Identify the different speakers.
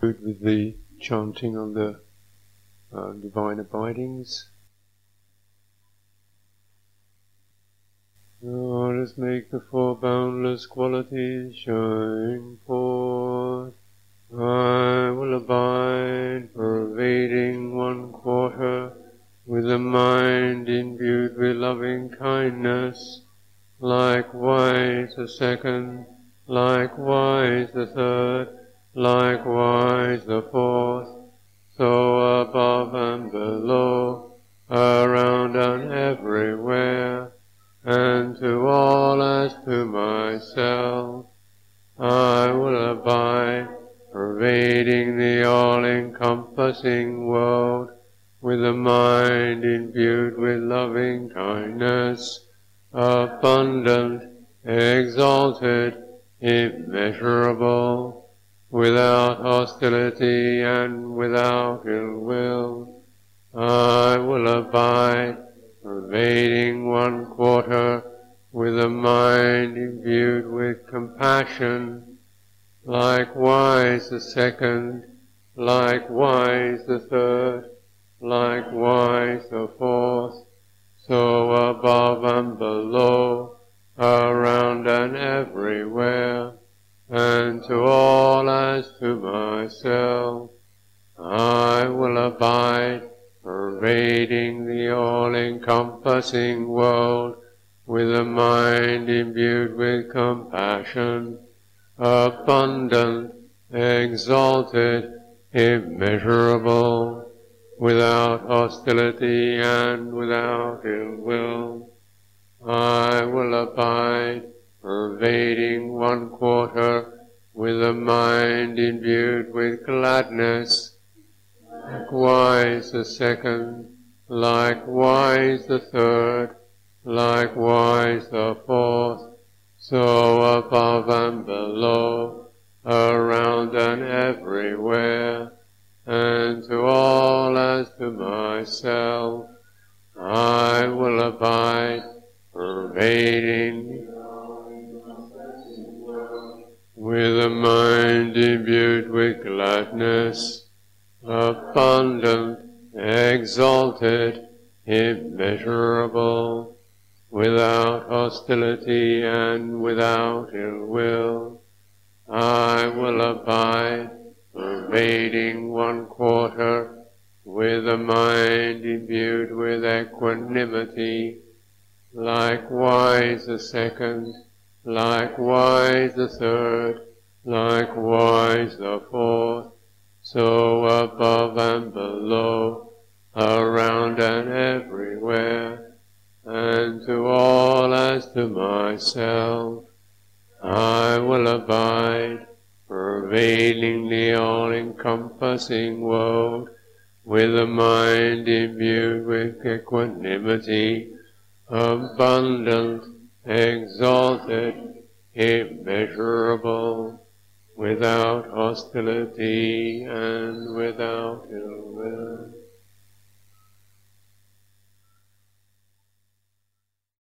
Speaker 1: with the chanting of the uh, divine abidings. Let us make the four boundless qualities shine forth. I will abide, pervading one quarter, with a mind imbued with loving kindness, likewise the second, likewise the third, likewise the fourth, so above and below, around and everywhere, and to all as to myself, I will abide, pervading the all-encompassing world, with a mind imbued with loving kindness, abundant, exalted, immeasurable, without hostility and without ill will. I will abide, pervading one quarter, with a mind imbued with compassion, likewise the second, likewise the third, likewise the fourth, so above and below, around and everywhere, and to all as to myself. I will abide, pervading the all-encompassing world, with a mind imbued with compassion, abundant, exalted, immeasurable, without hostility and without ill will. I will abide, pervading one quarter, with a mind imbued with gladness, likewise the second, likewise the third, likewise the fourth, so above and below, around and everywhere, and to all as to myself, I will abide, pervading gladness, abundant, exalted, immeasurable, without hostility and without ill will. I will abide, pervading one quarter, with a mind imbued with equanimity, likewise the second, likewise the third, likewise the fourth, so above and below, around and everywhere, and to all as to myself, I will abide, pervading the all-encompassing world, with a mind imbued with equanimity, abundant, exalted, immeasurable, without hostility and without.